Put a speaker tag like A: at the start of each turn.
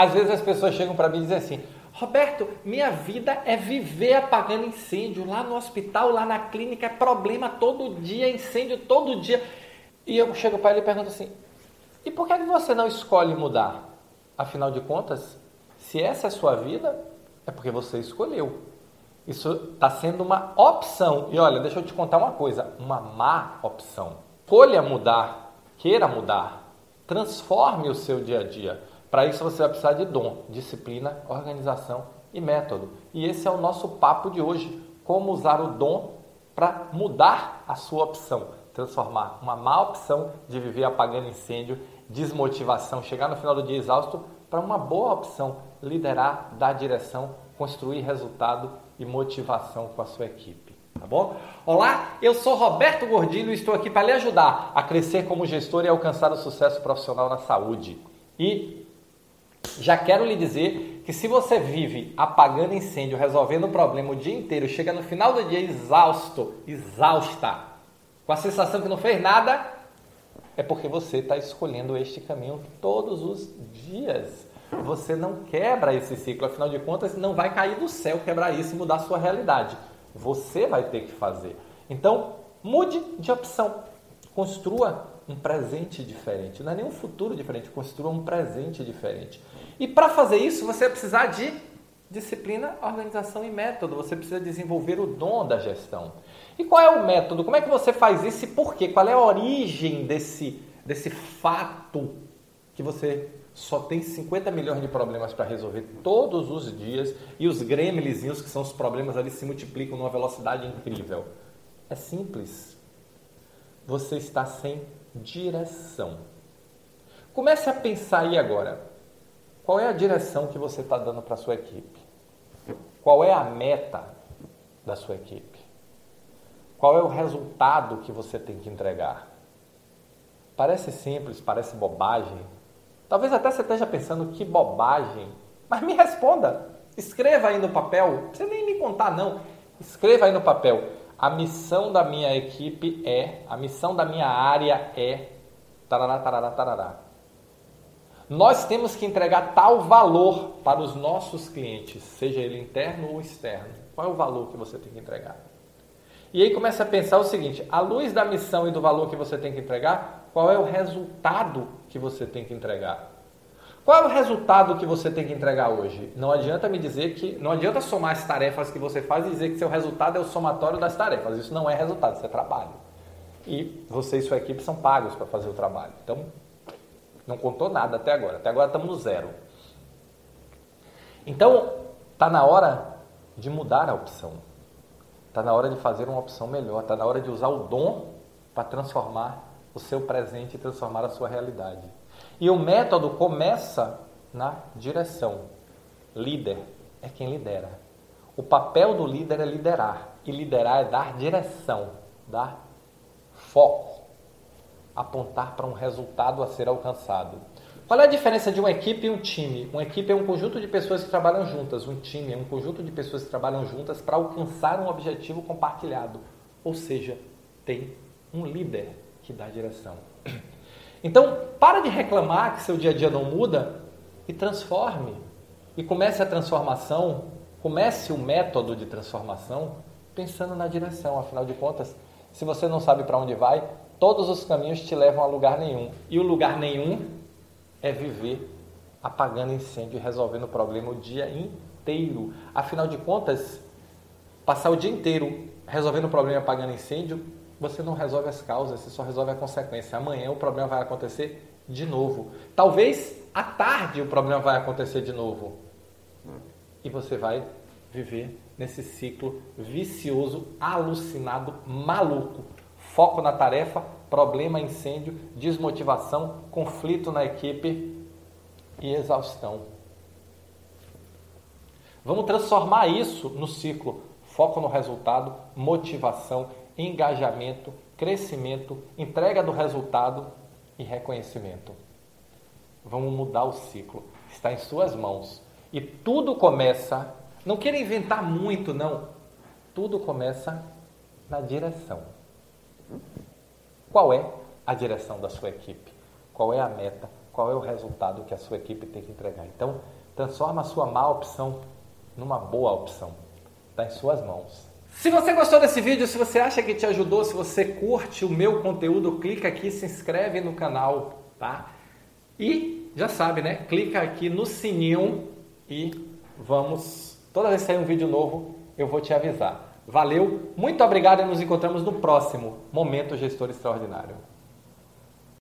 A: Às vezes as pessoas chegam para mim e dizem assim: Roberto, minha vida é viver apagando incêndio. Lá no hospital, lá na clínica, é problema todo dia, incêndio todo dia. E eu chego para ele e pergunto assim: e por que você não escolhe mudar? Afinal de contas, se essa é sua vida, é porque você escolheu. Isso está sendo uma opção. E olha, deixa eu te contar uma coisa: uma má opção. Escolha mudar, queira mudar, transforme o seu dia a dia. Para isso você vai precisar de dom, disciplina, organização e método. E esse é o nosso papo de hoje: como usar o dom para mudar a sua opção, transformar uma má opção de viver apagando incêndio, desmotivação, chegar no final do dia exausto, para uma boa opção, liderar, dar direção, construir resultado e motivação com a sua equipe. Tá bom? Olá, eu sou Roberto Gordilho e estou aqui para lhe ajudar a crescer como gestor e alcançar o sucesso profissional na saúde. E já quero lhe dizer que se você vive apagando incêndio, resolvendo o problema o dia inteiro, chega no final do dia exausto, exausta, com a sensação que não fez nada, é porque você está escolhendo este caminho todos os dias. Você não quebra esse ciclo, afinal de contas, não vai cair do céu quebrar isso e mudar a sua realidade. Você vai ter que fazer. Então, mude de opção. Construa um presente diferente. Não é nem um futuro diferente, construa um presente diferente. E para fazer isso, você vai precisar de disciplina, organização e método. Você precisa desenvolver o dom da gestão. E qual é o método? Como é que você faz isso e por quê? Qual é a origem desse, desse fato que você só tem 50 milhões de problemas para resolver todos os dias e os gremlinzinhos, que são os problemas ali, se multiplicam numa velocidade incrível? É simples. Você está sem direção. Comece a pensar aí agora. Qual é a direção que você está dando para a sua equipe? Qual é a meta da sua equipe? Qual é o resultado que você tem que entregar? Parece simples, parece bobagem. Talvez até você esteja pensando que bobagem. Mas me responda. Escreva aí no papel. Não precisa nem me contar, não. Escreva aí no papel. A missão da minha equipe é, a missão da minha área é. Tarará, tarará, tarará. Nós temos que entregar tal valor para os nossos clientes, seja ele interno ou externo. Qual é o valor que você tem que entregar? E aí começa a pensar o seguinte: à luz da missão e do valor que você tem que entregar, qual é o resultado que você tem que entregar? Qual é o resultado que você tem que entregar hoje? Não adianta me dizer que. Não adianta somar as tarefas que você faz e dizer que seu resultado é o somatório das tarefas. Isso não é resultado, isso é trabalho. E você e sua equipe são pagos para fazer o trabalho. Então, não contou nada até agora. Até agora estamos no zero. Então, está na hora de mudar a opção. Está na hora de fazer uma opção melhor. Está na hora de usar o dom para transformar o seu presente e transformar a sua realidade. E o método começa na direção. Líder é quem lidera. O papel do líder é liderar. E liderar é dar direção, dar foco, apontar para um resultado a ser alcançado. Qual é a diferença de uma equipe e um time? Uma equipe é um conjunto de pessoas que trabalham juntas, um time é um conjunto de pessoas que trabalham juntas para alcançar um objetivo compartilhado. Ou seja, tem um líder que dá direção. Então, para de reclamar que seu dia a dia não muda e transforme. E comece a transformação, comece o método de transformação pensando na direção. Afinal de contas, se você não sabe para onde vai, todos os caminhos te levam a lugar nenhum. E o lugar nenhum é viver apagando incêndio e resolvendo o problema o dia inteiro. Afinal de contas, passar o dia inteiro resolvendo o problema apagando incêndio você não resolve as causas, você só resolve a consequência. Amanhã o problema vai acontecer de novo. Talvez à tarde o problema vai acontecer de novo. E você vai viver nesse ciclo vicioso, alucinado, maluco. Foco na tarefa, problema, incêndio, desmotivação, conflito na equipe e exaustão. Vamos transformar isso no ciclo. Foco no resultado, motivação engajamento, crescimento, entrega do resultado e reconhecimento. Vamos mudar o ciclo. Está em suas mãos. E tudo começa, não queira inventar muito, não. Tudo começa na direção. Qual é a direção da sua equipe? Qual é a meta? qual é o resultado que a sua equipe tem que entregar. Então, transforma a sua má opção numa boa opção. Está em suas mãos. Se você gostou desse vídeo, se você acha que te ajudou, se você curte o meu conteúdo, clica aqui, se inscreve no canal, tá? E já sabe, né? Clica aqui no sininho e vamos. Toda vez que sair um vídeo novo, eu vou te avisar. Valeu, muito obrigado e nos encontramos no próximo Momento Gestor Extraordinário.